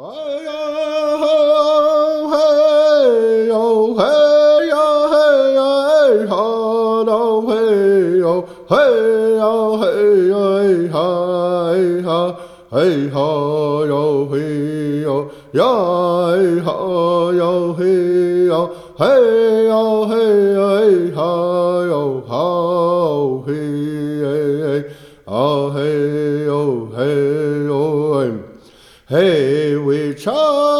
啊嘿哟嘿哟嘿。嘿，为 cha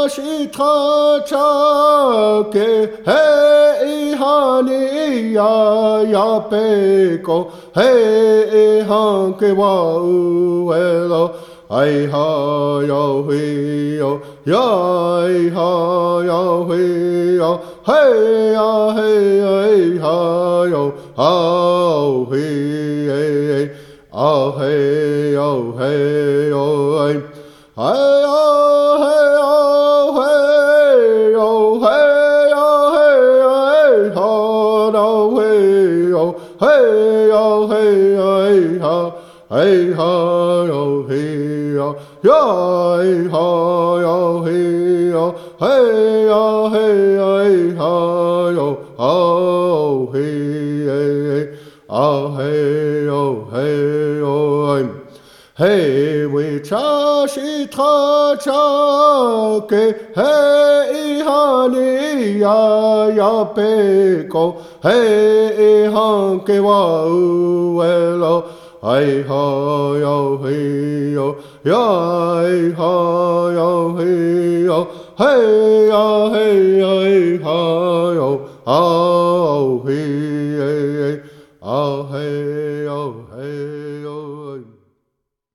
shi tha cha ke hey ha ni ya ya pe ko hey ha ke wa u e lo ai ha ya hui yo ya ai ha ya hui yo hey ya hey ai ha yo ha hui hey a hey yo hey yo ai 哎呀嘿呀嘿哟嘿呀嘿呀嘿哈喽嘿哟嘿呀嘿呀嘿哈嘿哈哟嘿呀呀嘿哈呀嘿呀嘿呀嘿呀嘿哈哟哈嘿啊嘿哟嘿。嘿，为啥是他唱给哎哈你呀？要背工哎哈，给我安慰喽！哎哈哟，嘿哟，呀哎哈哟，嘿哟，嘿呀嘿呀哎哈哟，啊嘿哎，啊嘿哟嘿。